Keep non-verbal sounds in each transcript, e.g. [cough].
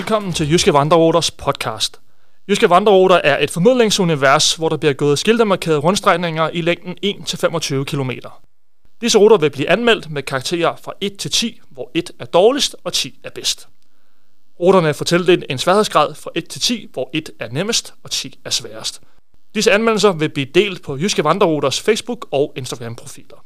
Velkommen til Jyske Vandreruters podcast. Jyske Vandreruter er et formidlingsunivers, hvor der bliver gået skiltemarkerede rundstrækninger i længden 1-25 km. Disse ruter vil blive anmeldt med karakterer fra 1 til 10, hvor 1 er dårligst og 10 er bedst. Ruterne får tildelt en sværhedsgrad fra 1 til 10, hvor 1 er nemmest og 10 er sværest. Disse anmeldelser vil blive delt på Jyske Vandreruters Facebook og Instagram-profiler.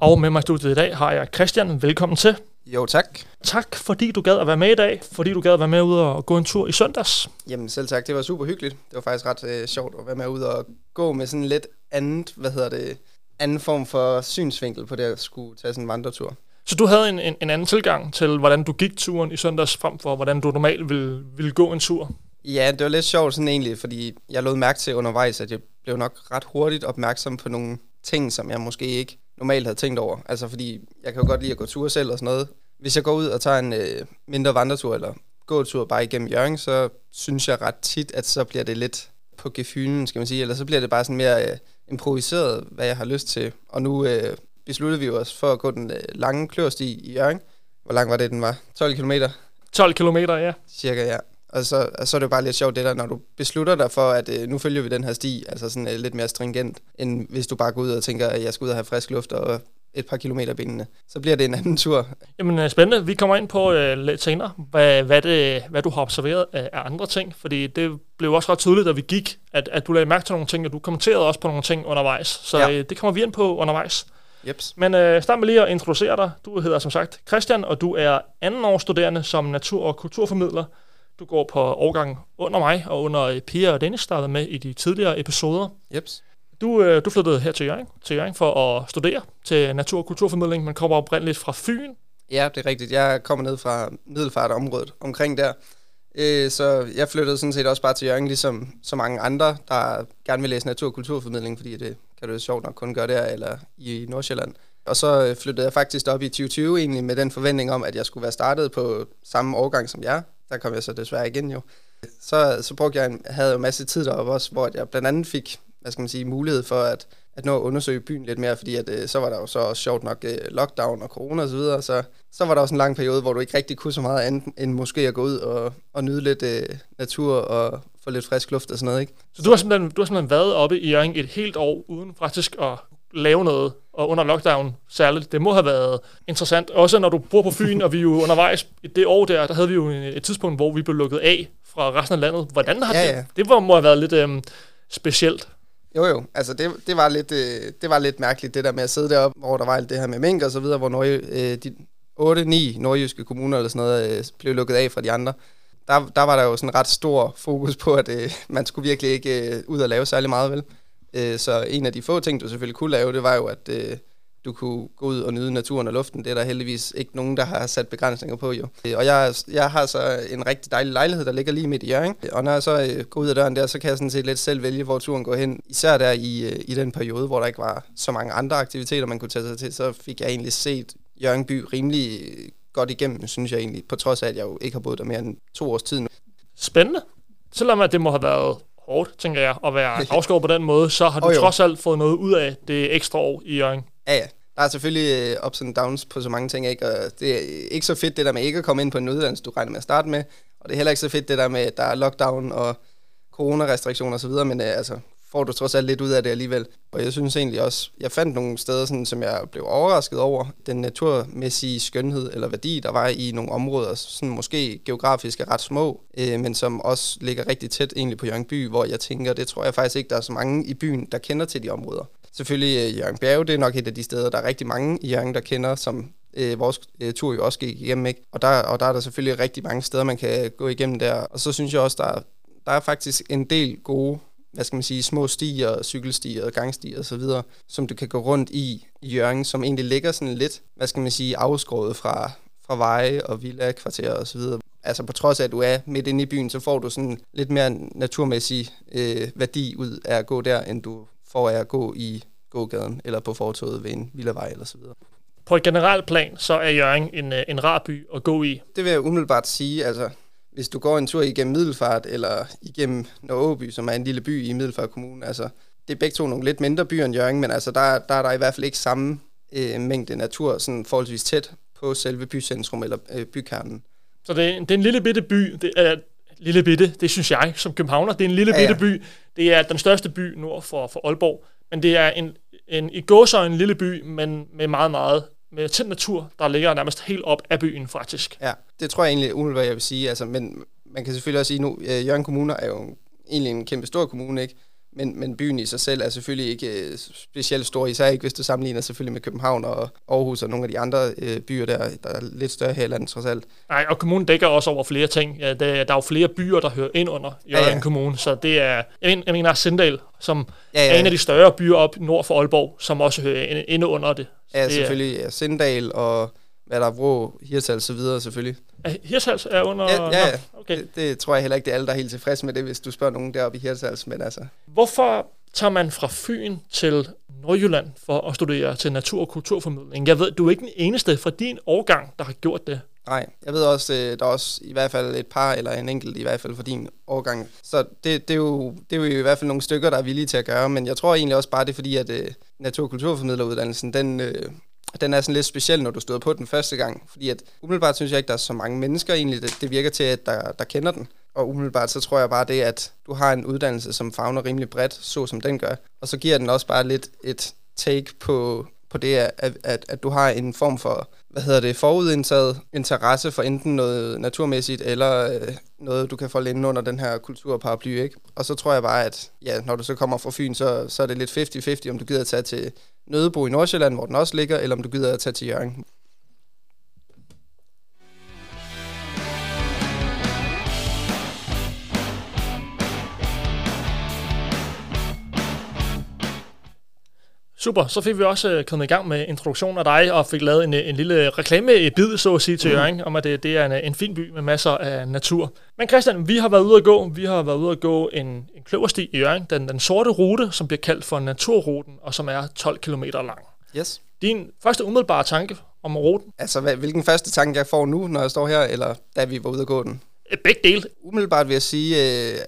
Og med mig i studiet i dag har jeg Christian. Velkommen til. Jo, tak. Tak fordi du gad at være med i dag, fordi du gad at være med ud og gå en tur i søndags. Jamen selv tak, det var super hyggeligt. Det var faktisk ret øh, sjovt at være med ud og gå med sådan lidt andet, hvad hedder det, anden form for synsvinkel på det at skulle tage sådan en vandretur. Så du havde en, en, en anden tilgang til, hvordan du gik turen i søndags, frem for hvordan du normalt ville, ville gå en tur? Ja, det var lidt sjovt sådan egentlig, fordi jeg lod mærke til undervejs, at jeg blev nok ret hurtigt opmærksom på nogle ting, som jeg måske ikke normalt havde tænkt over. Altså fordi jeg kan jo godt lide at gå tur selv og sådan noget. Hvis jeg går ud og tager en øh, mindre vandretur eller gåtur bare igennem Jørgen, så synes jeg ret tit, at så bliver det lidt på gefynen, skal man sige. Eller så bliver det bare sådan mere øh, improviseret, hvad jeg har lyst til. Og nu øh, besluttede vi os for at gå den øh, lange klørsti i Jørgen. Hvor lang var det, den var? 12 km? 12 km, ja. Cirka, ja. Og så, og så er det jo bare lidt sjovt det der, når du beslutter dig for, at øh, nu følger vi den her sti, altså sådan øh, lidt mere stringent, end hvis du bare går ud og tænker, at jeg skal ud og have frisk luft og et par kilometer benene. Så bliver det en anden [laughs] tur. Jamen øh, spændende. Vi kommer ind på øh, lidt senere, hvad, hvad, det, hvad du har observeret af, af andre ting, fordi det blev også ret tydeligt, da vi gik, at, at du lagde mærke til nogle ting, og du kommenterede også på nogle ting undervejs. Så ja. øh, det kommer vi ind på undervejs. Jeps. Men øh, start med lige at introducere dig. Du hedder som sagt Christian, og du er anden års studerende som natur- og kulturformidler du går på årgang under mig og under Pia og Dennis, der har været med i de tidligere episoder. Jeps. Du, øh, du flyttede her til Jørgen, til Jørgen for at studere til natur- og kulturformidling, men kommer oprindeligt fra Fyn. Ja, det er rigtigt. Jeg kommer ned fra Middelfartområdet omkring der. Øh, så jeg flyttede sådan set også bare til Jørgen, ligesom så mange andre, der gerne vil læse natur- og kulturformidling, fordi det kan du jo sjovt nok kun gøre der, eller i Nordsjælland. Og så øh, flyttede jeg faktisk op i 2020 egentlig med den forventning om, at jeg skulle være startet på samme årgang som jer, der kom jeg så desværre igen jo. Så, så brugte jeg en, havde en masse tid deroppe også, hvor jeg blandt andet fik hvad skal man sige, mulighed for at, at nå at undersøge byen lidt mere, fordi at, øh, så var der jo så også sjovt nok øh, lockdown og corona og så videre, så, så var der også en lang periode, hvor du ikke rigtig kunne så meget andet end måske at gå ud og, og nyde lidt øh, natur og få lidt frisk luft og sådan noget. Ikke? Så du har simpelthen, du har simpelthen været oppe i Jørgen et helt år uden faktisk at lave noget, og under lockdown særligt. Det må have været interessant. Også når du bor på Fyn, og vi jo undervejs i det år der, der havde vi jo et tidspunkt, hvor vi blev lukket af fra resten af landet. Hvordan har ja, det? Ja. Det var, må have været lidt øhm, specielt. Jo jo, altså det, det, var lidt, øh, det var lidt mærkeligt, det der med at sidde deroppe, hvor der var alt det her med mink og så videre, hvor Norge, øh, de 8-9 nordjyske kommuner eller sådan noget øh, blev lukket af fra de andre. Der, der var der jo sådan ret stor fokus på, at øh, man skulle virkelig ikke øh, ud og lave særlig meget, vel? Øh, så en af de få ting, du selvfølgelig kunne lave, det var jo, at øh, du kunne gå ud og nyde naturen og luften. Det er der heldigvis ikke nogen, der har sat begrænsninger på jo. Øh, og jeg, jeg har så en rigtig dejlig lejlighed, der ligger lige midt i Jørgen. Og når jeg så øh, går ud af døren der, så kan jeg sådan set lidt selv vælge, hvor turen går hen. Især der i, øh, i den periode, hvor der ikke var så mange andre aktiviteter, man kunne tage sig til, så fik jeg egentlig set Jørgen by rimelig godt igennem, synes jeg egentlig, på trods af, at jeg jo ikke har boet der mere end to års tid nu. Spændende. Selvom at det må have været hårdt, tænker jeg, at være [laughs] afskåret på den måde, så har du oh, trods alt fået noget ud af det ekstra år i Jørgen. Ja, ja. Der er selvfølgelig uh, ups and downs på så mange ting, ikke? og det er ikke så fedt det der med ikke at komme ind på en uddannelse, du regner med at starte med, og det er heller ikke så fedt det der med, at der er lockdown og coronarestriktioner osv., men uh, altså, får du trods alt lidt ud af det alligevel. Og jeg synes egentlig også, jeg fandt nogle steder, sådan, som jeg blev overrasket over, den naturmæssige skønhed eller værdi, der var i nogle områder, sådan måske geografisk er ret små, øh, men som også ligger rigtig tæt egentlig på Jørgenby, hvor jeg tænker, det tror jeg faktisk ikke, der er så mange i byen, der kender til de områder. Selvfølgelig øh, Jørgen Bjerge, det er nok et af de steder, der er rigtig mange i Jørgen, der kender, som øh, vores øh, tur jo også gik igennem. Ikke? Og, der, og der er der selvfølgelig rigtig mange steder, man kan gå igennem der. Og så synes jeg også, der, der er faktisk en del gode hvad skal man sige, små stier, cykelstier, gangstier osv., som du kan gå rundt i i Jørgen, som egentlig ligger sådan lidt, hvad skal man sige, afskåret fra, fra veje og villa-kvarterer osv. Altså på trods af, at du er midt inde i byen, så får du sådan lidt mere naturmæssig øh, værdi ud af at gå der, end du får af at gå i gågaden eller på fortoget ved en villavej eller så videre. På et generelt plan, så er Jørgen en, øh, en rar by at gå i. Det vil jeg umiddelbart sige. Altså, hvis du går en tur igennem Middelfart eller igennem Nørreby, som er en lille by i Middelfart Kommune, altså, det er begge to nogle lidt mindre byer end Jørgen, men altså, der, der er der i hvert fald ikke samme øh, mængde natur sådan forholdsvis tæt på selve bycentrum eller øh, bykernen. Så det er, det er en lille bitte by. Det er lille bitte, det synes jeg som københavner. Det er en lille ja, bitte ja. by. Det er den største by nord for, for Aalborg. Men det er en, en i gåsøj en lille by, men med meget, meget med tæt natur, der ligger nærmest helt op af byen faktisk. Ja, det tror jeg egentlig umiddelbart, jeg vil sige. Altså, men man kan selvfølgelig også sige nu, øh, Jørgen Kommune er jo egentlig en kæmpe stor kommune, ikke? Men, men byen i sig selv er selvfølgelig ikke øh, specielt stor, især ikke hvis du sammenligner selvfølgelig med København og Aarhus og nogle af de andre øh, byer, der, der er lidt større her i landet trods alt. Nej, og kommunen dækker også over flere ting. Ja, der, der er jo flere byer, der hører ind under Jørgen ja, ja. Kommune, så det er, jeg mener, Sindal, som ja, ja. er en af de større byer op nord for Aalborg, som også hører ind under det. Så ja, det selvfølgelig. Er, Sindal og hvad der er Vrå, Hirtals så videre selvfølgelig. Hirtals er under... Ja, ja, ja. Okay. Det, det, tror jeg heller ikke, det er alle, der er helt tilfredse med det, hvis du spørger nogen deroppe i Hirtals, men altså... Hvorfor tager man fra Fyn til Nordjylland for at studere til natur- og kulturformidling? Jeg ved, du er ikke den eneste fra din årgang, der har gjort det. Nej, jeg ved også, øh, der er også i hvert fald et par, eller en enkelt i hvert fald for din årgang. Så det, det, er jo, det er jo i hvert fald nogle stykker, der er villige til at gøre, men jeg tror egentlig også bare, det er fordi, at uh, natur- og kulturformidleruddannelsen, den, uh, den er sådan lidt speciel, når du stod på den første gang. Fordi at umiddelbart synes jeg ikke, der er så mange mennesker egentlig, det, det virker til, at der, der kender den. Og umiddelbart så tror jeg bare det, at du har en uddannelse, som fagner rimelig bredt, så som den gør. Og så giver den også bare lidt et take på, på det, at, at, at du har en form for, hvad hedder det, forudindtaget interesse for enten noget naturmæssigt, eller øh, noget, du kan folde ind under den her kulturparaply, ikke? Og så tror jeg bare, at ja, når du så kommer fra Fyn, så, så er det lidt 50-50, om du gider at tage til Nødebo i Nordsjælland, hvor den også ligger, eller om du gider at tage til Jørgen. Super, så fik vi også øh, kommet i gang med introduktion af dig, og fik lavet en, en lille reklamebid, så at sige, til mm. Jørgen, om at det, det er en, en fin by med masser af natur. Men Christian, vi har været ude at gå, vi har været ude at gå en, en kløversti i Jørgen, den, den sorte rute, som bliver kaldt for Naturruten, og som er 12 km lang. Yes. Din første umiddelbare tanke om ruten? Altså, hvad, hvilken første tanke jeg får nu, når jeg står her, eller da vi var ude at gå den? Begge dele. Umiddelbart vil jeg sige, øh,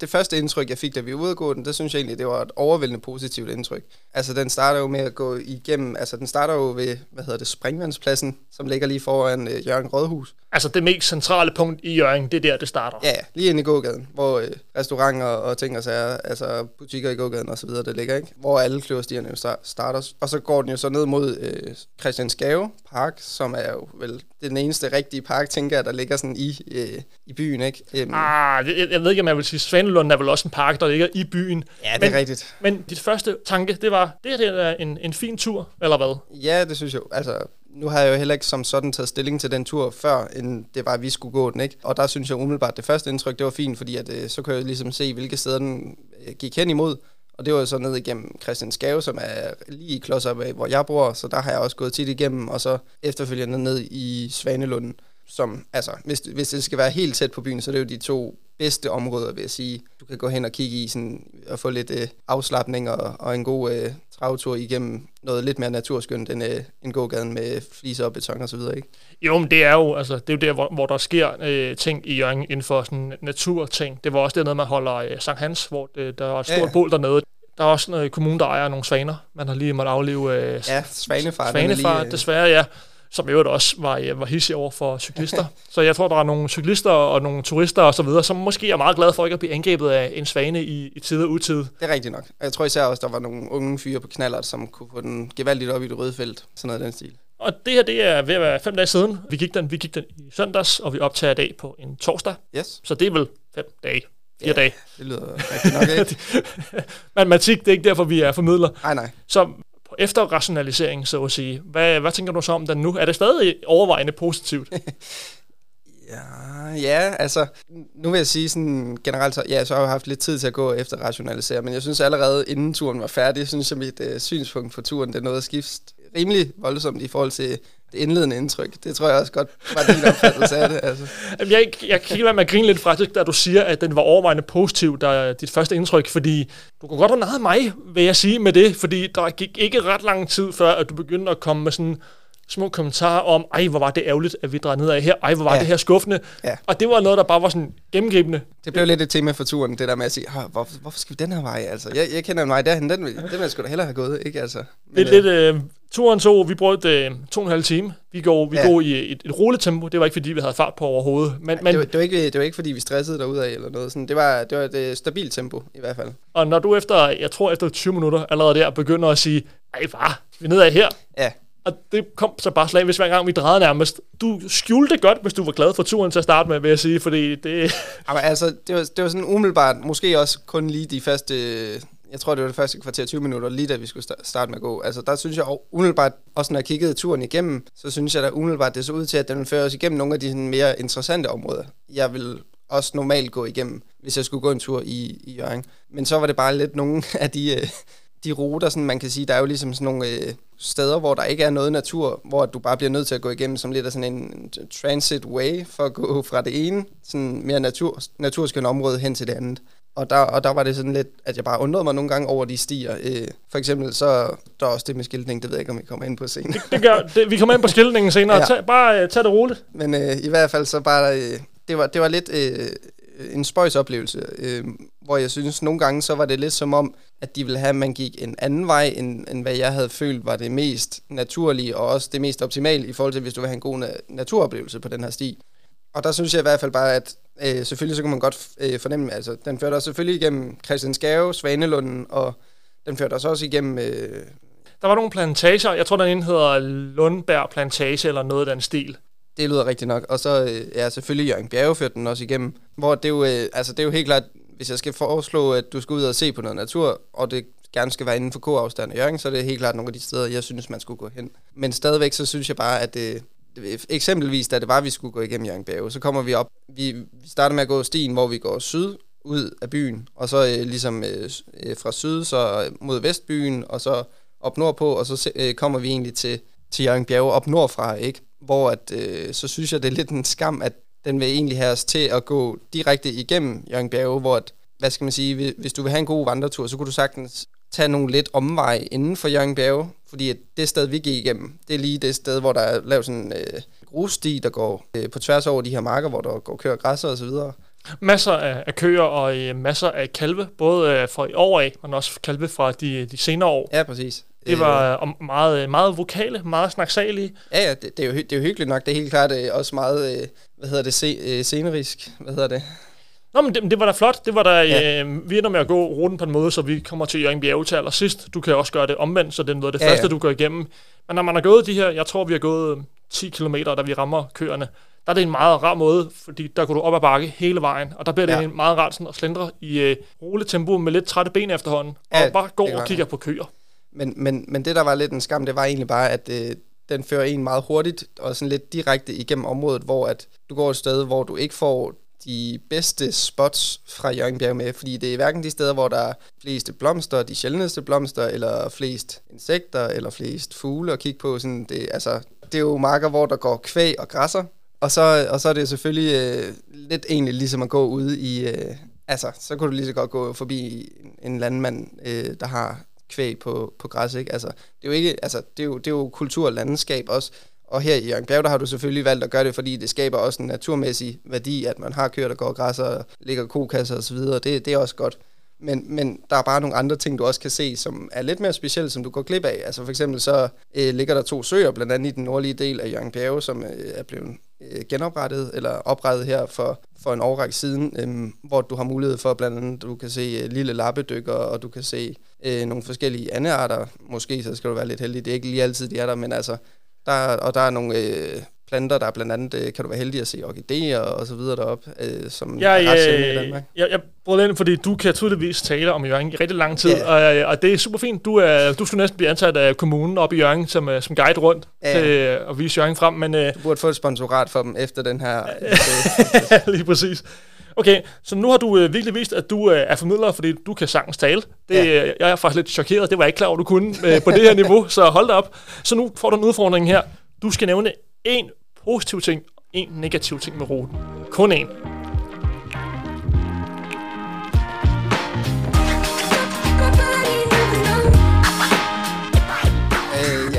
det første indtryk, jeg fik, da vi gå den, det synes jeg egentlig, det var et overvældende positivt indtryk. Altså, den starter jo med at gå igennem, altså, den starter jo ved, hvad hedder det, Springvandspladsen, som ligger lige foran øh, Jørgen Rådhus. Altså, det mest centrale punkt i Jørgen, det er der, det starter? Ja, lige inde i gågaden, hvor øh, restauranter og ting og sager, altså butikker i gågaden og så videre, det ligger, ikke? Hvor alle kløverstierne jo starter. Og så går den jo så ned mod øh, Christiansgave Park, som er jo vel den eneste rigtige park, tænker jeg, der ligger sådan i, øh, i byen, ikke? Um, ah, jeg, jeg ved ikke, om jeg vil sige, Svanelund er vel også en park, der ligger i byen. Ja, det men, er rigtigt. Men dit første tanke, det var, det her det er en, en fin tur, eller hvad? Ja, det synes jeg. Altså, nu har jeg jo heller ikke som sådan taget stilling til den tur før, end det var, at vi skulle gå den, ikke? Og der synes jeg umiddelbart, det første indtryk, det var fint, fordi at, øh, så kunne jeg ligesom se, hvilke steder den øh, gik hen imod. Og det var så ned igennem Christiansgave, som er lige i klods op af, hvor jeg bor, så der har jeg også gået tit igennem, og så efterfølgende ned i Svanelunden, som, altså, hvis, hvis det skal være helt tæt på byen, så er det jo de to bedste områder, vil jeg sige. Du kan gå hen og kigge i sådan, og få lidt øh, afslappning og, og en god øh, travtur igennem noget lidt mere naturskønt end øh, en gågaden med fliser og beton og så videre, ikke? Jo, men det er jo, altså, det er jo der, hvor, hvor der sker øh, ting i Jørgen inden for sådan naturting. Det var også dernede, man holder øh, Sankt Hans, hvor det, der er et stort ja, ja. bål dernede. Der er også en kommune, der ejer nogle svaner. Man har lige måttet aflive øh, ja, svanefar. Svanefar, lige, øh... desværre, ja som i øvrigt også var, øh, var hissig over for cyklister. [laughs] så jeg tror, der er nogle cyklister og nogle turister og så videre, som måske er meget glade for ikke at blive angrebet af en svane i, i tid og utid. Det er rigtigt nok. Jeg tror især også, der var nogle unge fyre på knaller, som kunne få den gevaldigt op i det røde felt. Sådan noget af den stil. Og det her, det er ved at være fem dage siden. Vi gik den, vi gik den i søndags, og vi optager i dag på en torsdag. Yes. Så det er vel fem dage. Fire ja, dage. det lyder rigtig nok, ikke? [laughs] Matematik, det er ikke derfor, vi er formidler. Nej, nej. Så efter rationalisering, så at sige. Hvad, hvad tænker du så om den nu? Er det stadig overvejende positivt? [laughs] ja, ja, altså, nu vil jeg sige sådan generelt, så, ja, så har jeg haft lidt tid til at gå efter rationalisere, men jeg synes allerede inden turen var færdig, synes jeg mit øh, synspunkt for turen, det er noget at skifte rimelig voldsomt i forhold til indledende indtryk. Det tror jeg også godt var din opfattelse af det. Altså. [laughs] Jeg, jeg kan ikke være med at grine lidt fra det, da du siger, at den var overvejende positiv, der dit første indtryk, fordi du kunne godt have naget mig, vil jeg sige med det, fordi der gik ikke ret lang tid før, at du begyndte at komme med sådan små kommentarer om, ej, hvor var det ærgerligt, at vi drejede nedad her, ej, hvor var Ja. det her skuffende. Ja. Og det var noget, der bare var sådan gennemgribende. Det blev lidt et tema for turen, det der med at sige, "Hå, hvorfor, hvorfor skal vi den her vej? Altså, jeg, jeg kender en vej derhen, den, den vil jeg sgu da hellere have gået, ikke? Altså, Det er lidt, øh, turen så, vi brugte øh, to og en halv time. Vi går, vi Ja. går i et, et roletempo. Det var ikke, fordi vi havde fart på overhovedet. Men, men, men, det, var, det, var ikke, det var ikke, fordi vi stressede derudad eller noget. Sådan, det, var, det var et øh, stabilt tempo, i hvert fald. og når du efter, jeg tror efter 20 minutter allerede der, begynder at sige, ej, far, vi er nedad her. Ja, Og det kom så bare slag, hvis hver gang vi drejede nærmest. Du skjulte det godt, hvis du var glad for turen til at starte med, vil jeg sige, fordi det... men altså, det var, det var sådan umiddelbart, måske også kun lige de første, jeg tror det var det første kvarter 20 minutter, lige da vi skulle starte med at gå. Altså, der synes jeg umiddelbart, også når jeg kiggede turen igennem, så synes jeg da umiddelbart, det så ud til, at den ville føre os igennem nogle af de sådan, mere interessante områder. Jeg vil også normalt gå igennem, hvis jeg skulle gå en tur i, i Jørgen. Men så var det bare lidt nogle [laughs] af de, øh, de ruter, sådan man kan sige, der er jo ligesom sådan nogle øh, steder, hvor der ikke er noget natur, hvor du bare bliver nødt til at gå igennem som lidt af sådan en transit way, for at gå fra det ene sådan mere natur, naturskønne område hen til det andet. Og der, og der var det sådan lidt, at jeg bare undrede mig nogle gange over de stier. Øh, for eksempel så der er også det med skiltning, det ved jeg ikke, om vi kommer ind på senere. det gør, det, vi kommer ind på skiltningen senere. Ja. Tag, bare uh, tag det roligt. Men øh, i hvert fald så bare, øh, det, var, det var lidt øh, en spøjs oplevelse, øh, hvor jeg synes nogle gange, så var det lidt som om, at de ville have, at man gik en anden vej, end, end hvad jeg havde følt var det mest naturlige, og også det mest optimale i forhold til, hvis du vil have en god na- naturoplevelse på den her sti. Og der synes jeg i hvert fald bare, at øh, selvfølgelig så kan man godt øh, fornemme, altså den førte os selvfølgelig igennem Christiansgave, Svanelunden, og den førte os også igennem øh, Der var nogle plantager. Jeg tror, den ene hedder Lundberg Plantage, eller noget af den stil. Det lyder rigtigt nok. Og så øh, ja, selvfølgelig Jørgen Bjerge førte den også igennem. Hvor det er, jo, øh, altså, det er jo helt klart, hvis jeg skal foreslå, at du skal ud og se på noget natur, og det gerne skal være inden for k-afstand af Jørgen, så er det helt klart nogle af de steder, jeg synes, man skulle gå hen. Men stadigvæk, så synes jeg bare, at det, det- eksempelvis, da det var, vi skulle gå igennem Jernbjerge, så kommer vi op, vi, vi starter med at gå stien, hvor vi går syd ud af byen, og så øh, ligesom øh, fra syd så øh, mod vestbyen, og så op nordpå, og så øh, kommer vi egentlig til, til Jørgen op nordfra, ikke? Hvor at, øh, så synes jeg, det er lidt en skam, at den vil egentlig have os til at gå direkte igennem Jørgen Bjerge, hvor at, hvad skal man sige, hvis du vil have en god vandretur, så kunne du sagtens tage nogle lidt omveje inden for Jørgen Bjerge, fordi at det sted, vi gik igennem, det er lige det sted, hvor der er lavet sådan en øh, grussti, der går øh, på tværs over de her marker, hvor der går køer græsser og så videre. Masser af, af køer og øh, masser af kalve, både øh, fra i år af, men også kalve fra de, de senere år. Ja, præcis. Det var øh, meget, meget vokale, meget snaksalige. Ja, ja, det, det, er jo, det er jo hyggeligt nok. Det er helt klart øh, også meget, øh, hvad hedder det, se, øh, scenerisk. Hvad hedder det? Nå, men det, det var da flot. Det var da, Ja. øh, vi ender med at gå ruten på en måde, så vi kommer til Jørgen Bjerge til allersidst. Du kan også gøre det omvendt, så det er noget af det Ja, første, ja. du går igennem. Men når man har gået de her, jeg tror, vi har gået 10 km, da vi rammer køerne, der er det en meget rar måde, fordi der går du op ad bakke hele vejen, og der bliver det Ja. ja. en meget rart sådan at slendre i øh, roletempo med lidt trætte ben efterhånden, Ja, og bare gå det kan og kigger på køer. Men, men, men det, der var lidt en skam, det var egentlig bare, at øh, den fører en meget hurtigt og sådan lidt direkte igennem området, hvor at du går et sted, hvor du ikke får de bedste spots fra Jørgenbjerg med, fordi det er hverken de steder, hvor der er fleste blomster, de sjældneste blomster, eller flest insekter, eller flest fugle at kigge på. Sådan det, altså, det er jo marker, hvor der går kvæg og græsser, og så, og så er det selvfølgelig øh, lidt egentlig ligesom at gå ude i... Øh, altså, så kunne du lige så godt gå forbi en, en landmand, øh, der har kvæg på, på græs, ikke? Altså, det er jo ikke, altså, det er jo, det er jo kultur og landskab også. Og her i Jørgen Bjerg, der har du selvfølgelig valgt at gøre det, fordi det skaber også en naturmæssig værdi, at man har køer, der går græs græsser og ligger kokasser og så videre. Det, det er også godt. Men, men der er bare nogle andre ting, du også kan se, som er lidt mere specielle, som du går glip af. Altså for eksempel så øh, ligger der to søer, blandt andet i den nordlige del af Jørgen Bjerge, som øh, er blevet øh, genoprettet, eller oprettet her for, for en årrække siden, øh, hvor du har mulighed for blandt andet, du kan se øh, lille lappedykker, og du kan se øh, nogle forskellige andearter. Måske så skal du være lidt heldig, det er ikke lige altid, de er der, men altså, der, og der er nogle øh, planter, der er blandt andet, øh, kan du være heldig at se orkideer og så videre deroppe, øh, som Jeg, er ret sjældne i øh, Danmark. jeg, jeg brød ind, fordi du kan tydeligvis tale om Jørgen i rigtig lang tid, Ja. og, øh, og det er super fint. Du, er, du skulle næsten blive ansat af kommunen op i Jørgen som, øh, som guide rundt Ja. til at vise Jørgen frem, men øh, Du burde få et sponsorat for dem efter den her. [laughs] lige præcis. Okay, så nu har du øh, virkelig vist, at du øh, er formidler, fordi du kan sagtens tale. Det, Ja. ja. Jeg er faktisk lidt chokeret, det var jeg ikke klar over, du kunne øh, på det her niveau, [laughs] så hold da op. Så nu får du en udfordring her. Du skal nævne en positiv ting, en negativ ting med ruten. Kun en. øh,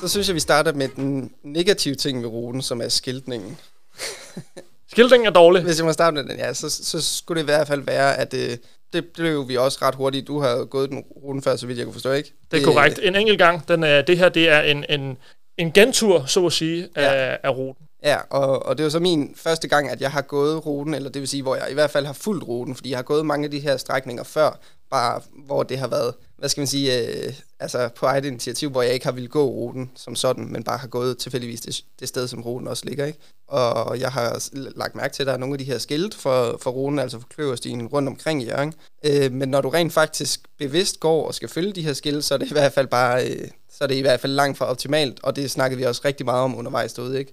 Så synes jeg, vi starter med den negative ting ved ruten, som er skiltningen. [laughs] Skiltningen er dårlig. Hvis jeg må starte med den, ja, så, så skulle det i hvert fald være, at øh, det blev vi også ret hurtigt. Du har gået den ruten før, så vidt jeg kunne forstå, ikke? Det er korrekt. En enkelt gang. Den er, det her det er en, en, en gentur, så at sige, Ja. af, af ruten. Ja, og, og det var så min første gang, at jeg har gået ruten, eller det vil sige, hvor jeg i hvert fald har fulgt ruten, fordi jeg har gået mange af de her strækninger før, bare hvor det har været, hvad skal man sige, øh, altså på eget initiativ, hvor jeg ikke har ville gå ruten som sådan, men bare har gået tilfældigvis det, det sted, som ruten også ligger, ikke? Og jeg har lagt mærke til, at der er nogle af de her skilt for, for ruten, altså for kløverstien rundt omkring i Jørgen. Øh, men når du rent faktisk bevidst går og skal følge de her skilt, så er det i hvert fald bare, øh, så er det i hvert fald langt fra optimalt, og det snakkede vi også rigtig meget om undervejs derude, ikke?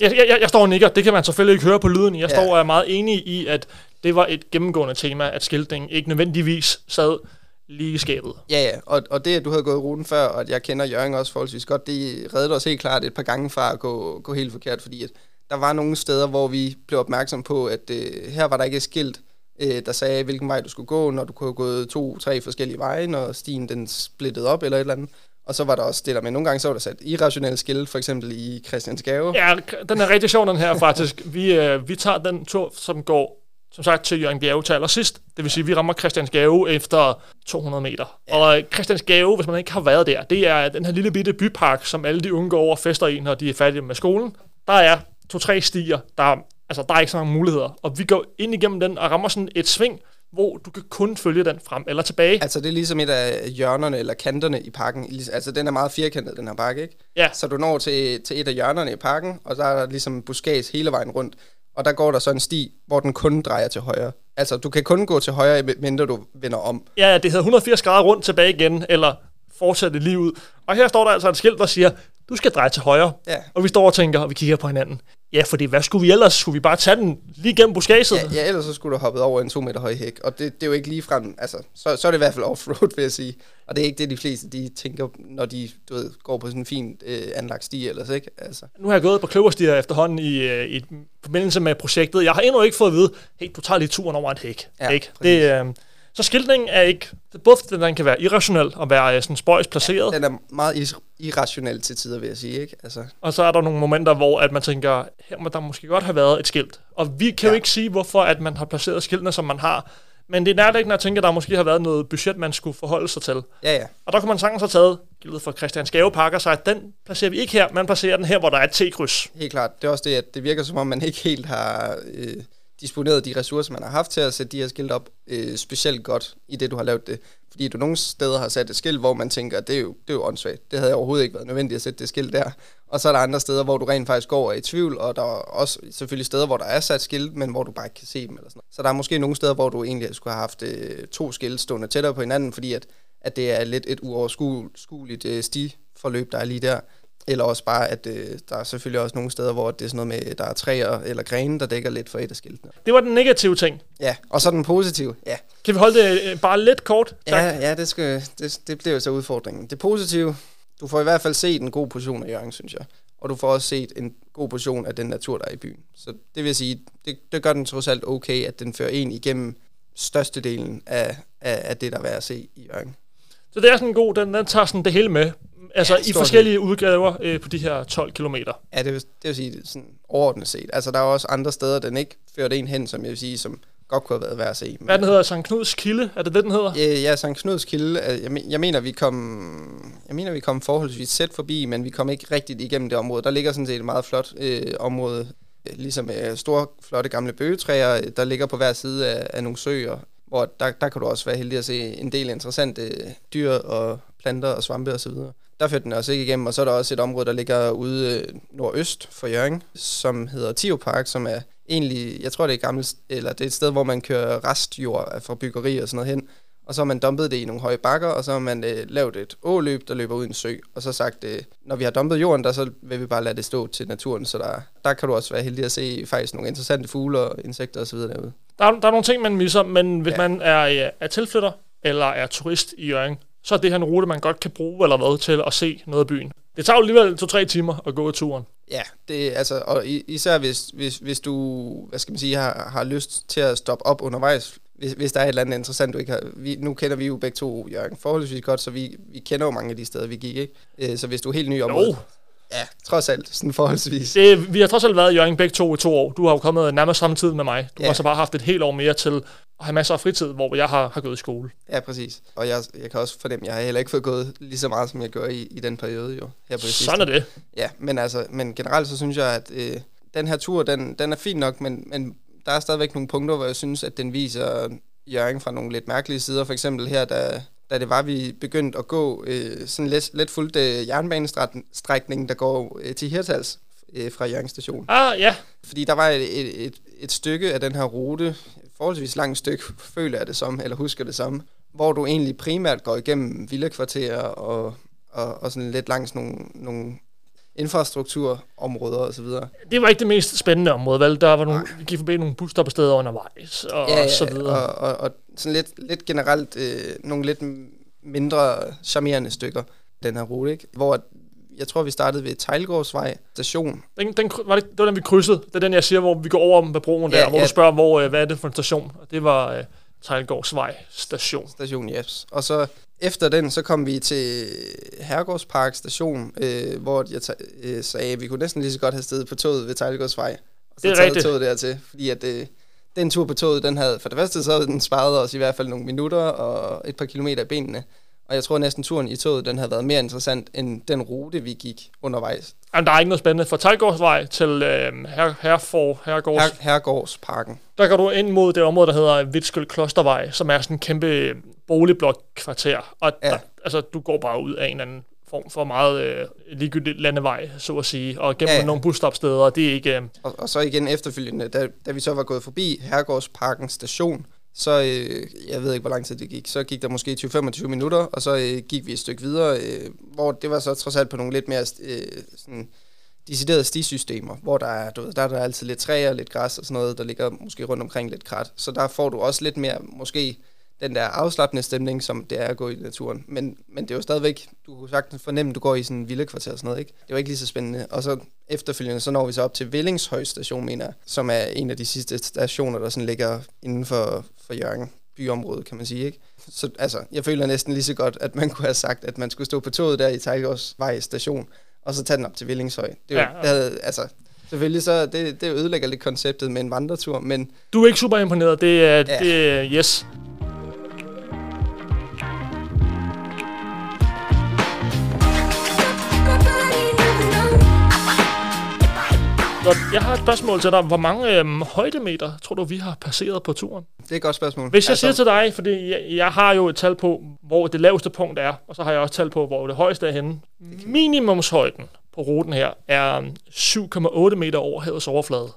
Jeg, jeg, jeg står og nikker. Det kan man selvfølgelig ikke høre på lyden. Jeg Ja. står og er meget enig i, at det var et gennemgående tema, at skiltningen ikke nødvendigvis sad lige i skabet. Ja, ja, og, og det, at du havde gået ruten før, og at jeg kender Jørgen også forholdsvis godt, det reddede os helt klart et par gange fra at gå, gå helt forkert, fordi at der var nogle steder, hvor vi blev opmærksom på, at øh, her var der ikke et skilt, øh, der sagde, hvilken vej du skulle gå, når du kunne have gået to, tre forskellige veje, når stien den splittede op eller et eller andet. Og så var der også det der med, nogle gange så var der sat irrationelle skilt, for eksempel i Christiansgave. Ja, den er rigtig sjov, den her faktisk. Vi, øh, vi tager den tur, som går som sagt til Jørgen Bjerge til allersidst. Det vil sige, at vi rammer Christiansgave efter 200 meter. Ja. Og øh, Christiansgave, hvis man ikke har været der, det er den her lille bitte bypark, som alle de unge går over og fester i, når de er færdige med skolen. Der er to-tre stier, der er, altså, der er ikke så mange muligheder. Og vi går ind igennem den og rammer sådan et sving, hvor du kan kun følge den frem eller tilbage. Altså det er ligesom et af hjørnerne eller kanterne i parken. Altså den er meget firkantet, den her park, ikke? Ja. Så du når til, til et af hjørnerne i parken, og der er der ligesom buskage hele vejen rundt. Og der går der så en sti, hvor den kun drejer til højre. Altså du kan kun gå til højre, mindre du vender om. Ja, det hedder 180 grader rundt tilbage igen, eller fortsætte livet. Og her står der altså et skilt, der siger, du skal dreje til højre. Ja. Og vi står og tænker, og vi kigger på hinanden. Ja, fordi hvad skulle vi ellers? Skulle vi bare tage den lige gennem buskaget? Ja, ja, ellers så skulle du hoppet over en to meter høj hæk. Og det, det er jo ikke lige frem, altså, så, så er det i hvert fald offroad, vil jeg sige. Og det er ikke det, de fleste de tænker, når de du ved, går på sådan en fin øh, anlagt sti ellers, ikke? Altså. Nu har jeg gået på kløverstier efterhånden i, øh, i forbindelse med projektet. Jeg har endnu ikke fået at vide, hey, du tager lige turen over et hæk. Ja, ikke? præcis. Det, øh, så skiltningen er ikke... Både fordi den kan være irrationel og være øh, sådan spøjs placeret, ja. Den er meget irrationel til tider, vil jeg sige, ikke? Altså, og så er der nogle momenter, hvor at man tænker, her må der måske godt have været et skilt. Og vi kan ja. jo ikke sige, hvorfor at man har placeret skiltene, som man har. Men det er nærliggende at tænke, at der måske har været noget budget, man skulle forholde sig til. ja, ja. Og der kunne man sagtens have taget gildet fra Christiansgave Park og sagt, den placerer vi ikke her, man placerer den her, hvor der er et T-kryds. Helt klart. Det er også det, at det virker som om, man ikke helt har øh, disponeret de ressourcer, man har haft til at sætte de her skilte op øh, specielt godt i det, du har lavet det. Fordi du nogle steder har sat et skilt, hvor man tænker, det er jo, det er jo åndssvagt. Det havde overhovedet ikke været nødvendigt at sætte det skilt der. Og så er der andre steder, hvor du rent faktisk går og er i tvivl, og der er også selvfølgelig steder, hvor der er sat skilt, men hvor du bare ikke kan se dem. Eller sådan noget. Så der er måske nogle steder, hvor du egentlig skulle have haft øh, to skilte stående tættere på hinanden, fordi at, at det er lidt et uoverskueligt øh, stiforløb, der er lige der. Eller også bare, at øh, der er selvfølgelig også nogle steder, hvor det er sådan noget med, der er træer eller grene, der dækker lidt for et af skiltene. Det var den negative ting. Ja, og så den positive. Ja, Kan vi holde det øh, bare lidt kort? Tak. ja, ja det, skal, det, det bliver jo så udfordringen. Det positive, du får i hvert fald set en god position af Jørgen, synes jeg. Og du får også set en god position af den natur, der er i byen. Så det vil sige, det, det gør den trods alt okay, at den fører en igennem størstedelen af, af, af det, der er værd at se i Jørgen. Så det er sådan en god, den, den tager sådan det hele med. Altså Ja, i forskellige udgaver øh, på de her 12 kilometer. Ja, det vil, det vil sige sådan overordnet set. Altså, der er også andre steder, den ikke førte en hen, som jeg vil sige, som godt kunne have været værd at se. Men, Hvad den hedder? Sankt Knuds Kilde? Er det det, den hedder? Ja, ja Sankt Knuds Kilde, øh, jeg, men- jeg mener, vi kom, jeg mener, vi kom forholdsvis sæt forbi, men vi kom ikke rigtigt igennem det område. Der ligger sådan set et meget flot øh, område, øh, ligesom øh, store, flotte gamle bøgetræer, øh, der ligger på hver side af, af nogle søer, hvor der, der kan du også være heldig at se en del interessante dyr og planter og svampe osv. Der førte den også ikke igennem, og så er der også et område, der ligger ude øh, nordøst for Jørgen, som hedder Tio Park, som er egentlig, jeg tror det er gammelt, eller det er et sted, hvor man kører restjord fra byggeri og sådan noget hen, og så har man dumpet det i nogle høje bakker, og så har man øh, lavet et åløb, der løber ud i en sø, og så sagt, øh, når vi har dumpet jorden der, så vil vi bare lade det stå til naturen, så der, der kan du også være heldig at se faktisk nogle interessante fugle og insekter osv. derude. Der er, der er nogle ting, man misser, men hvis ja. Man er, øh, er tilflytter eller er turist i Jørgen, så er det her en rute, man godt kan bruge eller hvad til at se noget af byen. Det tager jo alligevel to-tre timer at gå turen. Ja, det altså, og især hvis, hvis, hvis du, hvad skal man sige, har, har lyst til at stoppe op undervejs hvis, hvis der er et eller andet interessant, du ikke har... Vi, nu kender vi jo begge to, Jørgen, forholdsvis godt, så vi, vi kender jo mange af de steder, vi gik, ikke? Øh, så hvis du er helt ny om Ja, trods alt, sådan forholdsvis. det, vi har trods alt været i Jørgen begge to i to år. Du har jo kommet nærmest samtidig med mig. Du Ja. har så bare haft et helt år mere til at have masser af fritid, hvor jeg har, har gået i skole. Ja, præcis. Og jeg, jeg kan også fornemme, jeg har heller ikke fået gået lige så meget, som jeg gjorde i, i den periode jo, her på det. Sådan er det. Ja, men altså, men generelt så synes jeg, at øh, den her tur, den, den er fin nok, men, men der er stadigvæk nogle punkter, hvor jeg synes, at den viser Jørgen fra nogle lidt mærkelige sider. For eksempel her, da, da det var, vi begyndte at gå øh, sådan let, let fuldt øh, jernbanestrækning, der går øh, til Hirtals øh, fra Jørgen station. Ah, ja. Fordi der var et, et, et, et stykke af den her rute, forholdsvis langt stykke, føler jeg det som, eller husker det som, hvor du egentlig primært går igennem villakvarterer og, og, og sådan lidt langs nogle, nogle infrastrukturområder osv. Det var ikke det mest spændende område, vel? Der var nogle, vi gik forbi nogle busstoppesteder undervejs, og, Ja, og så ja, videre. og, og, og sådan lidt, lidt generelt øh, nogle lidt mindre charmerende stykker, den her rute, ikke? Hvor jeg tror, vi startede ved Tejlgårdsvej station. Den, den, var det, det var den, vi krydsede. Det er den, jeg siger, hvor vi går over med broen der, Ja, hvor ja. du spørger, hvor, øh, hvad er det for en station? Og det var øh, Tejlgårdsvej station. Station Jeps. Og så efter den, så kom vi til Herregårdspark station, øh, hvor jeg øh, sagde, at vi kunne næsten lige så godt have stedet på toget ved Tejlgårdsvej. Og så Det er taget rigtigt. toget dertil, fordi at øh, den tur på toget, den havde, for det første så havde den sparet os i hvert fald nogle minutter og et par kilometer i benene. Og jeg tror næsten turen i toget, den havde været mere interessant end den rute, vi gik undervejs. Jamen, der er ikke noget spændende. Fra Tejlgårdsvej til øh, her, Herfor, Herregårds, Her, Herregårdsparken. der går du ind mod det område, der hedder Vitskyld Klostervej, som er sådan en kæmpe boligblokkvarter. Og Ja. der, altså, du går bare ud af en eller anden form for meget øh, ligegyldigt landevej, så at sige, og gennem ja. ja. nogle busstopsteder. Det er ikke... Øh, Og, og så igen efterfølgende, da, da vi så var gået forbi Herregårdsparken station, så, øh, jeg ved ikke, hvor lang tid det gik, så gik der måske 20-25 minutter, og så øh, gik vi et stykke videre, øh, hvor det var så trods alt på nogle lidt mere øh, sådan, deciderede stisystemer, hvor der er, du ved, der er der altid lidt træer, lidt græs og sådan noget, der ligger måske rundt omkring lidt krat. Så der får du også lidt mere, måske den der afslappende stemning, som det er at gå i naturen. Men, men det er jo stadigvæk, du kunne sagtens fornemme, at du går i sådan en villekvarter og sådan noget, ikke? Det var ikke lige så spændende. Og så efterfølgende, så når vi så op til Vellingshøj station, mener jeg, som er en af de sidste stationer, der sådan ligger inden for, for Jørgen byområdet, kan man sige, ikke? Så altså, jeg føler næsten lige så godt, at man [laughs] kunne have sagt, at man skulle stå på toget der i Tejlgårdsvej station, og så tage den op til Vellingshøj. Det, er jo, Ja. det havde, altså, selvfølgelig så, det, det ødelægger lidt konceptet med en vandretur, men du er ikke super imponeret. Det er... Ja. Ja. Det er yes. Jeg har et spørgsmål til dig. Hvor mange øhm, højdemeter tror du, vi har passeret på turen? det er et godt spørgsmål. Hvis jeg altså, siger til dig, fordi jeg, jeg har jo et tal på, hvor det laveste punkt er, og så har jeg også tal på, hvor det højeste er henne. Minimumshøjden på ruten her er øhm, 7,8 meter over havets overflade.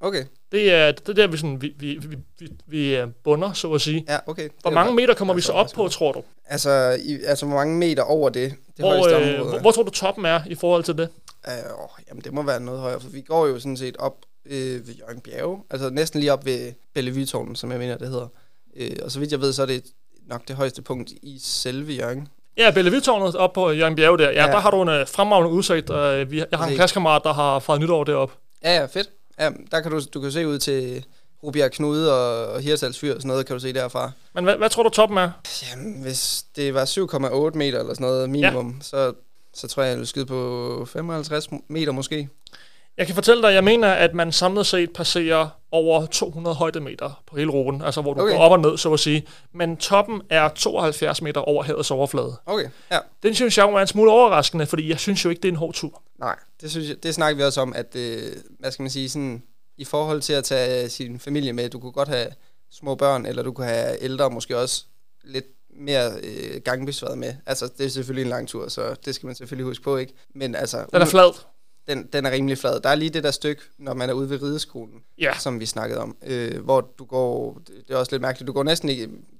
Okay, Det er, det er der, vi, sådan, vi, vi, vi, vi, vi øh, bunder, så at sige. ja, okay. Hvor mange meter kommer vi Altså, så op på, tror du? Altså, i, altså, hvor mange meter over det, det Hvor, øh, hvor, hvor tror du toppen er i forhold til det? Øh, åh, jamen, det må være noget højere, for vi går jo sådan set op øh, ved Jørgen Bjerge, altså næsten lige op ved Bellevue-tårnen, som jeg mener, det hedder. Øh, og så vidt jeg ved, så er det nok det højeste punkt i selve Jørgen. Ja, Bellevue-tårnet op på Jørgen Bjerge der. Ja, Ja. der har du en øh, fremragende udsigt. Og, vi, jeg har en klassekammerat, der har fejret nytår deroppe. Ja, ja, fedt. Ja, der kan du, du kan se ud til Rubjerg Knude og, og Hirtals Fyr og sådan noget, kan du se derfra. Men hvad, hvad tror du toppen er? Jamen, hvis det var 7,8 meter eller sådan noget minimum, ja. så, så tror jeg, jeg ville skyde på 55 meter måske. Jeg kan fortælle dig, jeg mener, at man samlet set passerer over 200 højdemeter på hele ruten, altså hvor du Okay. går op og ned, så at sige. Men toppen er 72 meter over havets overflade. Okay, ja. Den synes jeg er en smule overraskende, fordi jeg synes jo ikke, det er en hård tur. Nej, det, synes jeg, det snakker vi også om, at øh, hvad skal man sige, sådan, i forhold til at tage sin familie med, du kunne godt have små børn, eller du kunne have ældre, måske også lidt mere øh, gangbesværet med. Altså, det er selvfølgelig en lang tur, så det skal man selvfølgelig huske på, ikke? Men altså, Den er flad. Den, den er rimelig flad. Der er lige det der stykke, når man er ude ved rideskolen, Ja. som vi snakkede om, øh, hvor du går, det er også lidt mærkeligt, du går næsten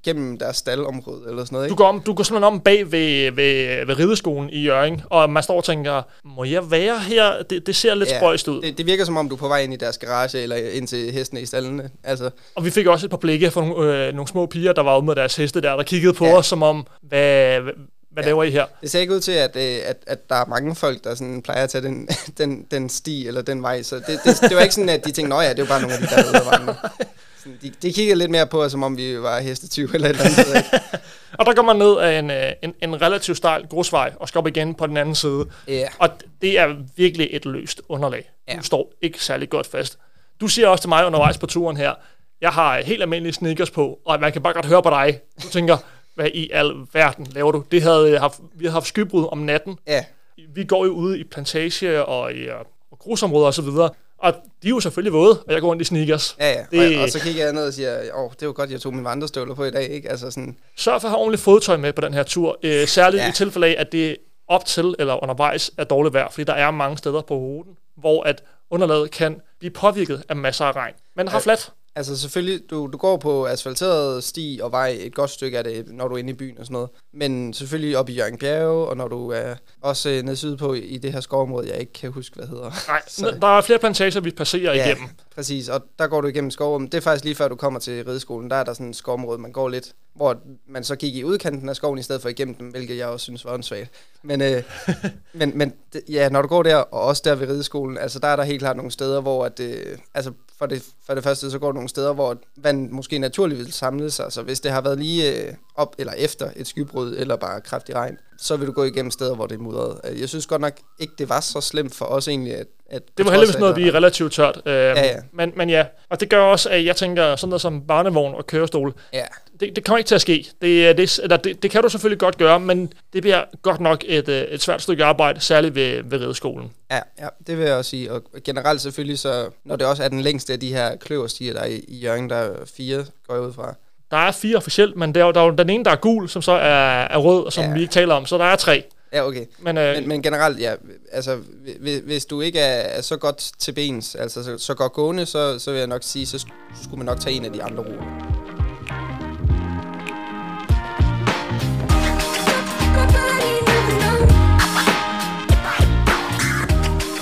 igennem deres staldområde, eller sådan noget, Du ikke? går, om, du går simpelthen om bag ved, ved, ved rideskolen i Jørgen, og man står og tænker, må jeg være her? Det, det ser lidt ja, spøjst ud. Det, det virker som om, du er på vej ind i deres garage, eller ind til hestene i stallene. Altså, Og vi fik også et par blikke fra nogle, øh, nogle små piger, der var ude med deres heste der, der kiggede på Ja. os som om, hvad, hvad, Ja. laver I her? Det ser ikke ud til, at, øh, at, at der er mange folk, der sådan plejer at tage den, [laughs] den, den sti eller den vej. Så det, det, det var ikke sådan, at de tænkte, at ja, det er jo bare nogle af de, der er ude vandre. [laughs] De, de kiggede lidt mere på os, som om vi var hestetyve eller et eller andet. [laughs] Og der går man ned af en, øh, en, en relativt stejl grusvej og skal op igen på den anden side. Ja. Og det er virkelig et løst underlag. Ja. Du står ikke særlig godt fast. Du siger også til mig undervejs på turen her, jeg har helt almindelige sneakers på, og man kan bare godt høre på dig. Du tænker, hvad i al verden laver du? Det havde øh, haft, vi havde haft skybrud om natten. ja, Vi går jo ude i plantage og i øh, og grusområder osv., og de er jo selvfølgelig våde, og jeg går rundt i sneakers. ja, ja. Det-. Og, og, så kigger jeg ned og siger, åh, det var godt, jeg tog mine vandrestøvler på i dag, ikke? Altså sådan, Sørg for at have ordentligt fodtøj med på den her tur, øh, særligt ja. I tilfælde af, at det op til eller undervejs er dårligt vejr, fordi der er mange steder på ruten, hvor at underlaget kan blive påvirket af masser af regn. Men har Ja. flat. Altså selvfølgelig, du, du går på asfalteret sti og vej et godt stykke af det, når du er inde i byen og sådan noget. Men selvfølgelig op i Jørgen Bjerge, og når du er også øh, nede sydpå i, det her skovområde, jeg ikke kan huske, hvad hedder. Nej, [laughs] Så- der er flere plantager, vi passerer ja. igennem. præcis. Og der går du igennem skovområdet. Det er faktisk lige før du kommer til rideskolen. Der er der sådan et skovområde, man går lidt, hvor man så gik i udkanten af skoven i stedet for igennem den, hvilket jeg også synes var åndssvagt. Men, øh, [laughs] men, men ja, når du går der, og også der ved rideskolen, altså der er der helt klart nogle steder, hvor at, øh, altså for det, for det første, så går der nogle steder, hvor vand måske naturligt vil samle sig. Så hvis det har været lige øh, op eller efter et skybrud, eller bare kraftig regn, så vil du gå igennem steder, hvor det er mudret. Øh, Jeg synes godt nok ikke, det var så slemt for os egentlig, at... at Det var heldigvis noget, vi er relativt tørt. Øh, ja, ja. Men, men ja, og det gør også, at jeg tænker sådan noget som barnevogn og kørestol, Ja, det, det kommer ikke til at ske. Det, er- det, eller det, det kan du selvfølgelig godt gøre, men det bliver godt nok et, øh, et svært stykke arbejde, særligt ved, ved rideskolen. Ja, ja, det vil jeg også sige. Og generelt selvfølgelig, så når det også er den længste af de her kløverstier, der er i, i Jørgen, der er fire, går jeg ud fra. Der er fire officielt, men der, er der er den ene, der er gul, som så er, er rød, og som ja. Vi ikke taler om, så der er tre. Ja, okay. Men, øh, Men, men generelt, ja, altså, hvis, hvis du ikke er, er så godt til bens, altså så, så godt gående, så, så vil jeg nok sige, så sk- skulle man nok tage en af de andre ruter.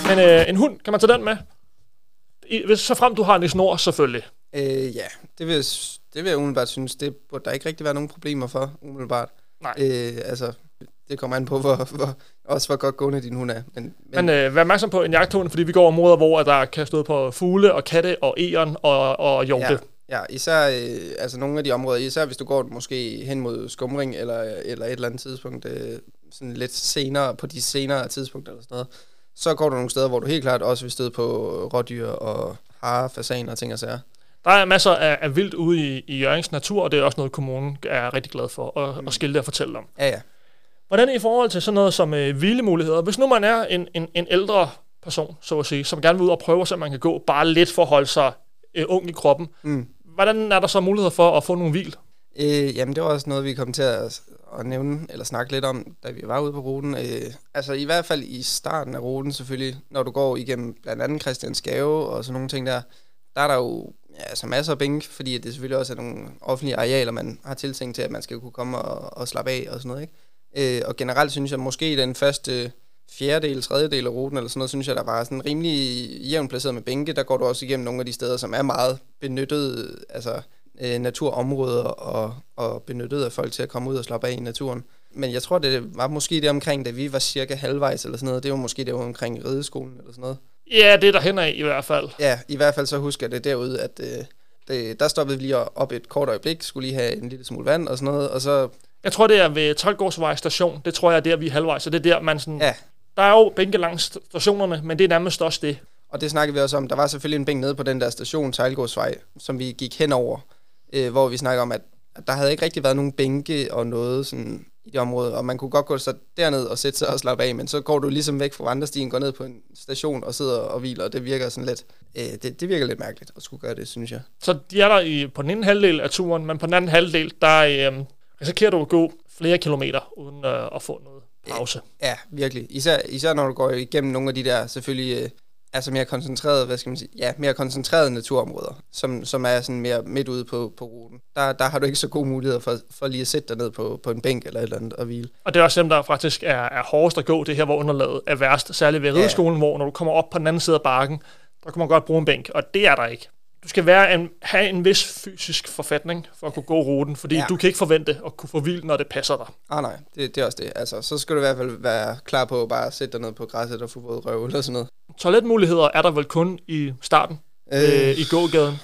men øh, en hund, kan man tage den med? Hvis, så frem du har den i snor, selvfølgelig. Øh, ja, det vil, det vil jeg umiddelbart synes, det burde der ikke rigtig være nogen problemer for, umiddelbart. Nej. Øh, altså, det kommer an på, hvor, hvor, også hvor godt gående din hund er. Men, men, Men øh, vær opmærksom på en jagthund, fordi vi går områder, hvor der kan stå på fugle og katte og egern og, og hjorte. Ja, ja især øh, altså nogle af de områder, især hvis du går måske hen mod skumring eller, eller et eller andet tidspunkt, øh, sådan lidt senere, på de senere tidspunkter eller sådan noget, så går du nogle steder, hvor du helt klart også vil støde på rådyr og hare, fasaner og ting og sager. Der er masser af, af vildt ude i, i Jørgens natur, og det er også noget, kommunen er rigtig glad for at, mm. at skilte og fortælle om. Ja, ja. Hvordan i forhold til sådan noget som øh, hvilemuligheder? Hvis nu man er en, en, en ældre person, så at sige, som gerne vil ud og prøve, så man kan gå bare lidt for at holde sig øh, ung i kroppen, Mm. hvordan er der så muligheder for at få nogle hvil? Øh, jamen, det var også noget, vi kom til at, at nævne, eller snakke lidt om, da vi var ude på ruten. Øh, altså, i hvert fald i starten af ruten selvfølgelig, når du går igennem blandt andet Christiansgave og sådan nogle ting der, der er der jo ja, altså masser af bænk, fordi det selvfølgelig også er nogle offentlige arealer, man har tiltænkt til, at man skal kunne komme og, og slappe af og sådan noget, ikke? Øh, og generelt synes jeg, måske den første fjerdedel, tredjedel af ruten eller sådan noget, synes jeg, der var sådan rimelig jævnt placeret med bænke. Der går du også igennem nogle af de steder, som er meget benyttet, altså øh, naturområder og, og benyttet af folk til at komme ud og slappe af i naturen. Men jeg tror, det var måske det omkring, da vi var cirka halvvejs eller sådan noget. Det var måske det var omkring rideskolen eller sådan noget. Ja, det er der hen af i hvert fald. Ja, i hvert fald så husker jeg det derude, at øh, det, der stoppede vi lige op et kort øjeblik, skulle lige have en lille smule vand og sådan noget, og så, Jeg tror, det er ved Tolkgårdsvej station. Det tror jeg er der, vi er halvvejs. Så det er der, man sådan... ja, Der er jo bænke langs st- stationerne, men det er nærmest også det. Og det snakkede vi også om. Der var selvfølgelig en bænk nede på den der station, Sejlgårdsvej, som vi gik hen over, øh, hvor vi snakker om, at, at der havde ikke rigtig været nogen bænke og noget sådan i det område, og man kunne godt gå så derned og sætte sig og slappe af, men så går du ligesom væk fra vandrestien, går ned på en station og sidder og hviler, og det virker sådan lidt, øh, det, det virker lidt mærkeligt at skulle gøre det, synes jeg. Så de er der i, på den ene halvdel af turen, men på den anden halvdel, der øh, risikerer du at gå flere kilometer, uden øh, at få noget pause. Ja, virkelig. Især, især når du går igennem nogle af de der selvfølgelig øh, altså mere koncentrerede, hvad skal man sige, ja, mere koncentrerede naturområder, som, som er sådan mere midt ude på, på ruten. Der, der har du ikke så gode muligheder for, for lige at sætte dig ned på, på en bænk eller et eller andet og hvile. Og det er også dem, der faktisk er, er hårdest at gå, det her, hvor underlaget er værst. Særligt ved Ja. rideskolen, hvor når du kommer op på den anden side af bakken, der kan man godt bruge en bænk, og det er der ikke. Du skal være en, have en vis fysisk forfatning for at kunne gå ruten, fordi ja. Du kan ikke forvente at kunne få hvil, når det passer dig. Ah nej, det, det er også det. Altså, så skal du i hvert fald være klar på at bare sætte dig ned på græsset og få våd røv eller sådan noget. Toiletmuligheder er der vel kun i starten øh. Øh, i gågaden.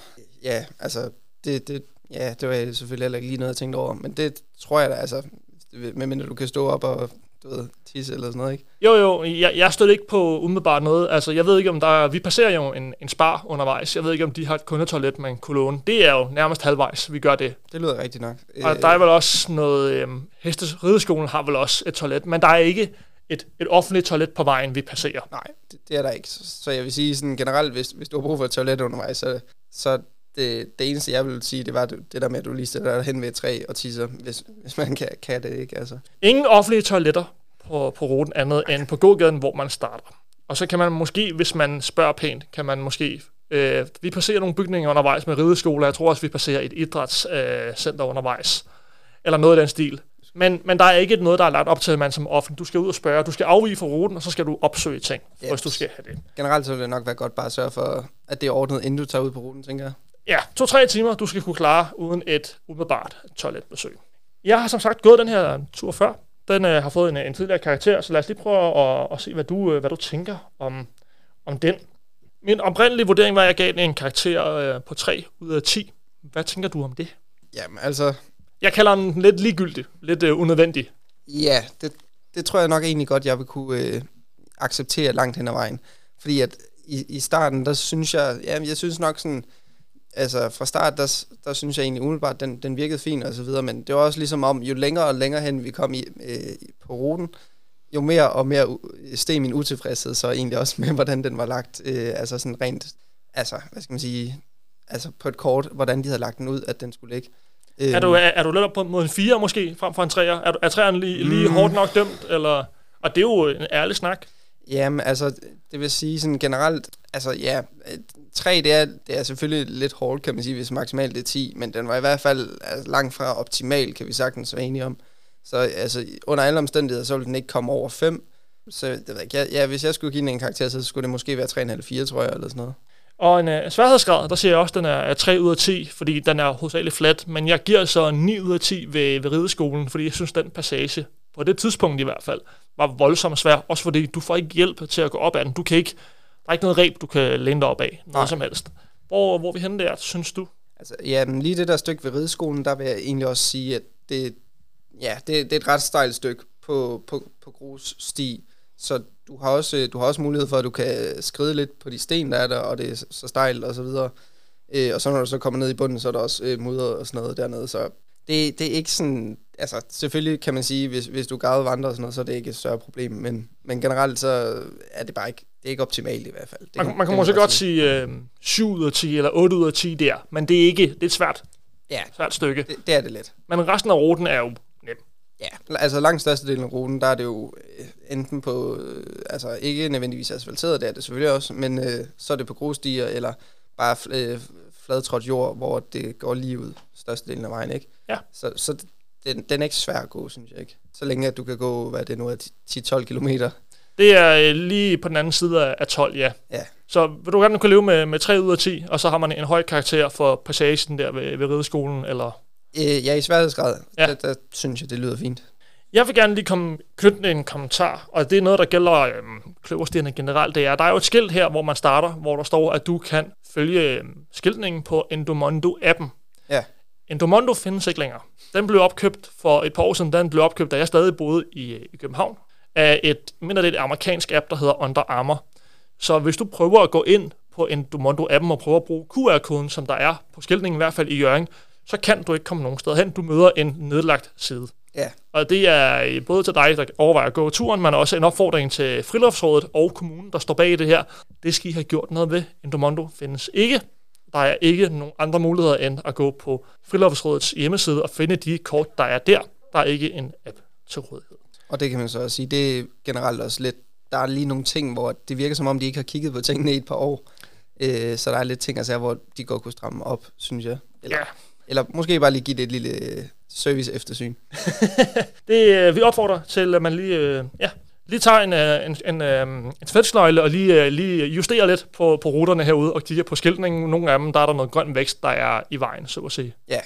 ja, altså, det, det, ja, det var jeg selvfølgelig heller ikke lige noget, jeg tænkte over. Men det tror jeg da, altså, medmindre du kan stå op og du ved, tisse eller sådan noget, ikke? Jo, jo, jeg, jeg stod ikke på umiddelbart noget. Altså, jeg ved ikke, om der er, vi passerer jo en, en spar undervejs. Jeg ved ikke, om de har et kundetoilet, man kunne låne. Det er jo nærmest halvvejs, vi gør det. Det lyder rigtigt nok. Og der er vel også noget, øhm, hestes rideskolen har vel også et toilet, men der er ikke et, et offentligt toilet på vejen, vi passerer. Nej, det, det er der ikke. Så, så jeg vil sige sådan generelt, hvis, hvis du har brug for et toilet undervejs, så, så det, det eneste, jeg vil sige, det var det, der med, at du lige stiller dig hen ved et træ og tisser, hvis, hvis man kan, kan det, ikke? Altså. Ingen offentlige toiletter på, på ruten andet end på gågaden, hvor man starter. Og så kan man måske, hvis man spørger pænt, kan man måske... Øh, vi passerer nogle bygninger undervejs med rideskoler. Jeg tror også, vi passerer et idrætscenter øh, undervejs. Eller noget af den stil. Men, men der er ikke noget, der er lagt op til, at man som offentlig, du skal ud og spørge, du skal afvige fra ruten, og så skal du opsøge ting, yes. hvis du skal have det. Generelt så vil det nok være godt bare at sørge for, at det er ordnet, inden du tager ud på ruten, tænker jeg. Ja, to-tre timer, du skal kunne klare uden et umiddelbart toiletbesøg. Jeg har som sagt gået den her tur før. Den øh, har fået en, en tidligere karakter, så lad os lige prøve at, at se, hvad du, øh, hvad du tænker om, om den. Min oprindelige vurdering var, at jeg gav den en karakter øh, på 3 ud af 10. Hvad tænker du om det? Jamen altså... Jeg kalder den lidt ligegyldig, lidt øh, unødvendig. Ja, det, det tror jeg nok egentlig godt, jeg vil kunne øh, acceptere langt hen ad vejen. Fordi at i, i starten, der synes jeg, ja, jeg synes nok sådan, altså fra start, der, der synes jeg egentlig umiddelbart, den, den virkede fint og så videre, men det var også ligesom om, jo længere og længere hen vi kom i, øh, på ruten, jo mere og mere steg min utilfredshed så egentlig også med, [laughs] hvordan den var lagt, øh, altså sådan rent, altså, hvad skal man sige, altså på et kort, hvordan de havde lagt den ud, at den skulle ligge. Er du, er, er du lidt op på mod en 4 måske, frem for en 3'er? Er, er 3'eren lige, lige mm. hårdt nok dømt, eller? Og det er jo en ærlig snak. Jamen, altså, det vil sige sådan generelt, altså ja, 3, det er, det er selvfølgelig lidt hårdt, kan man sige, hvis maksimalt det er 10, men den var i hvert fald altså, langt fra optimal, kan vi sagtens være enige om. Så altså, under alle omstændigheder, så ville den ikke komme over 5. Så det ved jeg, ja, ja, hvis jeg skulle give den en karakter, så skulle det måske være 3,5-4, tror jeg, eller sådan noget. Og en uh, sværhedsgrad, der siger jeg også, at den er 3 ud af 10, fordi den er hovedsageligt flat, men jeg giver så 9 ud af 10 ved, ved rideskolen, fordi jeg synes, den passage, på det tidspunkt i hvert fald, var voldsomt svær, også fordi du får ikke hjælp til at gå op ad den. Du kan ikke der er ikke noget reb, du kan læne dig op af, noget Nej. som helst. Hvor, hvor er vi henne der, synes du? Altså, ja, men lige det der stykke ved rideskolen, der vil jeg egentlig også sige, at det, ja, det, det er et ret stejlt stykke på, på, på grussti, så du har, også, du har også mulighed for, at du kan skride lidt på de sten, der er der, og det er så stejlt og så videre. Øh, og så når du så kommer ned i bunden, så er der også øh, mudder og sådan noget dernede, så det, det er ikke sådan, altså selvfølgelig kan man sige, hvis, hvis du gavet vandrer og sådan noget, så er det ikke et større problem, men, men generelt så er det bare ikke, det er ikke optimalt i hvert fald. Det man, kan, man kan måske godt sige øh, 7 ud af 10 eller 8 ud af 10 der, men det er ikke, det er et svært, ja, svært stykke. Det, det er det lidt. Men resten af ruten er jo nem. Ja, altså langt størstedelen af ruten, der er det jo øh, enten på, øh, altså ikke nødvendigvis asfalteret, det er det selvfølgelig også, men øh, så er det på grusstier, eller bare øh, fladtrådt jord, hvor det går lige ud størstedelen af vejen, ikke? Ja. Så, så den, den er ikke svær at gå, synes jeg ikke. Så længe at du kan gå, hvad det nu er, 10-12 kilometer. Det er øh, lige på den anden side af 12, ja. Ja. Så vil du gerne kunne leve med, med 3 ud af 10, og så har man en høj karakter for passagen der ved, ved rideskolen, eller? Øh, ja, i sværhedsgrad. Ja. Der, der, synes jeg, det lyder fint. Jeg vil gerne lige komme, knytte en kommentar, og det er noget, der gælder øhm, kløverstierne generelt. Det er, der er jo et skilt her, hvor man starter, hvor der står, at du kan følge øhm, skiltningen på Endomondo-appen. Ja. Endomondo findes ikke længere. Den blev opkøbt for et par år siden. Den blev opkøbt, da jeg stadig boede i, i København, af et, mindre det er et amerikansk app, der hedder Under Armour. Så hvis du prøver at gå ind på Endomondo-appen og prøver at bruge QR-koden, som der er på skiltningen, i hvert fald i Jørgen, så kan du ikke komme nogen sted hen. Du møder en nedlagt side. Ja. Og det er både til dig, der overvejer at gå turen, men også en opfordring til Friluftsrådet og kommunen, der står bag det her. Det skal I have gjort noget ved. Endomondo findes ikke. Der er ikke nogen andre muligheder end at gå på Friluftsrådets hjemmeside og finde de kort, der er der. Der er ikke en app til rådighed. Og det kan man så også sige, det er generelt også lidt, der er lige nogle ting, hvor det virker som om, de ikke har kigget på tingene i et par år. Øh, så der er lidt ting, altså, hvor de godt kunne stramme op, synes jeg. Eller, Ja. eller måske bare lige give det et lille øh, service eftersyn. [laughs] det, øh, vi opfordrer til, at man lige, øh, ja, lige tager en, en, en, en fællesnøgle og lige, lige justerer lidt på, på ruterne herude og kigger på skiltningen. Nogle af dem, der er der noget grøn vækst, der er i vejen, så at sige. Ja,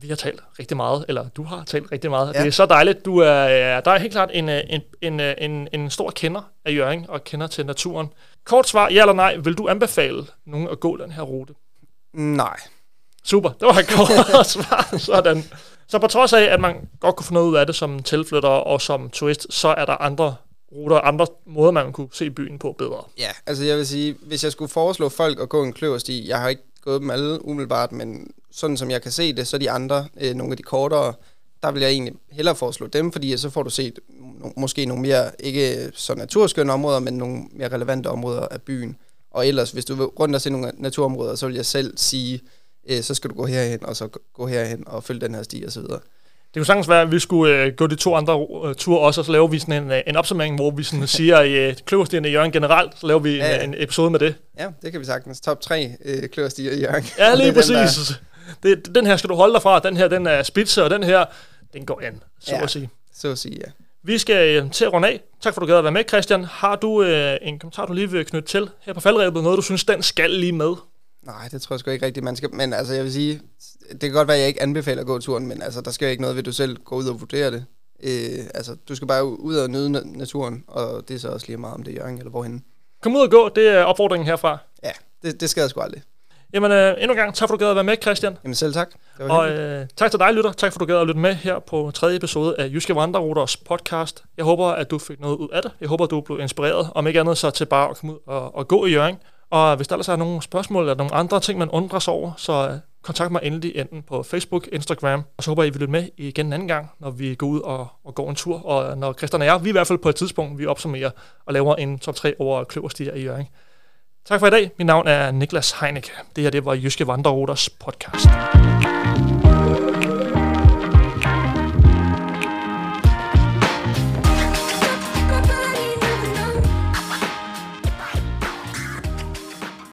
Vi har talt rigtig meget, eller du har talt rigtig meget. Ja. Det er så dejligt. Du er, der er helt klart en, øh, en, en, øh, en, en stor kender af Jørgen og kender til naturen. Kort svar, ja eller nej. Vil du anbefale nogen at gå den her rute? nej. Super, det var et kort [laughs] svar. Sådan. Så på trods af, at man godt kunne få noget ud af det som tilflytter og som turist, så er der andre ruter og andre måder, man kunne se byen på bedre. Ja, altså jeg vil sige, hvis jeg skulle foreslå folk at gå en kløversti, jeg har ikke gået dem alle umiddelbart, men sådan som jeg kan se det, så de andre, øh, nogle af de kortere, der vil jeg egentlig hellere foreslå dem, fordi så får du set no- måske nogle mere, ikke så naturskønne områder, men nogle mere relevante områder af byen. Og ellers, hvis du vil rundt og se nogle naturområder, så vil jeg selv sige, øh, så skal du gå herhen, og så gå herhen og følge den her sti og så videre. Det kunne sagtens være, at vi skulle øh, gå de to andre øh, ture også, og så laver vi sådan en, øh, en opsummering, hvor vi sådan [laughs] siger, øh, kløverstierne i Jørgen generelt, så laver vi Ja, ja. en, en episode med det. Ja, det kan vi sagtens. Top 3 øh, kløverstier i Jørgen. Ja, lige [laughs] det er den, der- præcis. Det, den her skal du holde dig fra, den her den er spidse, og den her, den går ind, så Ja. at sige. Så at sige, ja. Vi skal øh, til at runde af. Tak for, at du gad at være med, Christian. Har du øh, en kommentar, du lige vil knytte til her på faldrebet? Noget, du synes, den skal lige med? Nej, det tror jeg sgu ikke rigtigt, man skal. Men altså, jeg vil sige, det kan godt være, at jeg ikke anbefaler at gå turen, men altså, der skal jo ikke noget ved, at du selv går ud og vurderer det. Øh, altså, du skal bare ud og nyde na- naturen, og det er så også lige meget om det er Jørgen eller hvorhen. Kom ud og gå, det er opfordringen herfra. Ja, det, det skal jeg sgu aldrig. Jamen, øh, endnu en gang, tak for, at du gad at være med, Christian. Jamen selv tak. Det var Og øh, tak til dig, lytter. Tak for, at du gad at lytte med her på tredje episode af Jyske Vandreruters podcast. Jeg håber, at du fik noget ud af det. Jeg håber, at du blev inspireret, om ikke andet så til bare at komme ud og, og gå i Jørgen. Og hvis der ellers er nogle spørgsmål eller nogle andre ting, man undrer sig over, så øh, kontakt mig endelig enten på Facebook, Instagram, og så håber jeg, I vil lytte med igen en anden gang, når vi går ud og, og går en tur. Og når Christian og jeg, vi er i hvert fald på et tidspunkt, vi opsummerer og laver en top 3 over kløverstier i Jørgen. Tak for i dag. Mit navn er Niklas Heinecke. Det her det var Jyske Vandreruters podcast.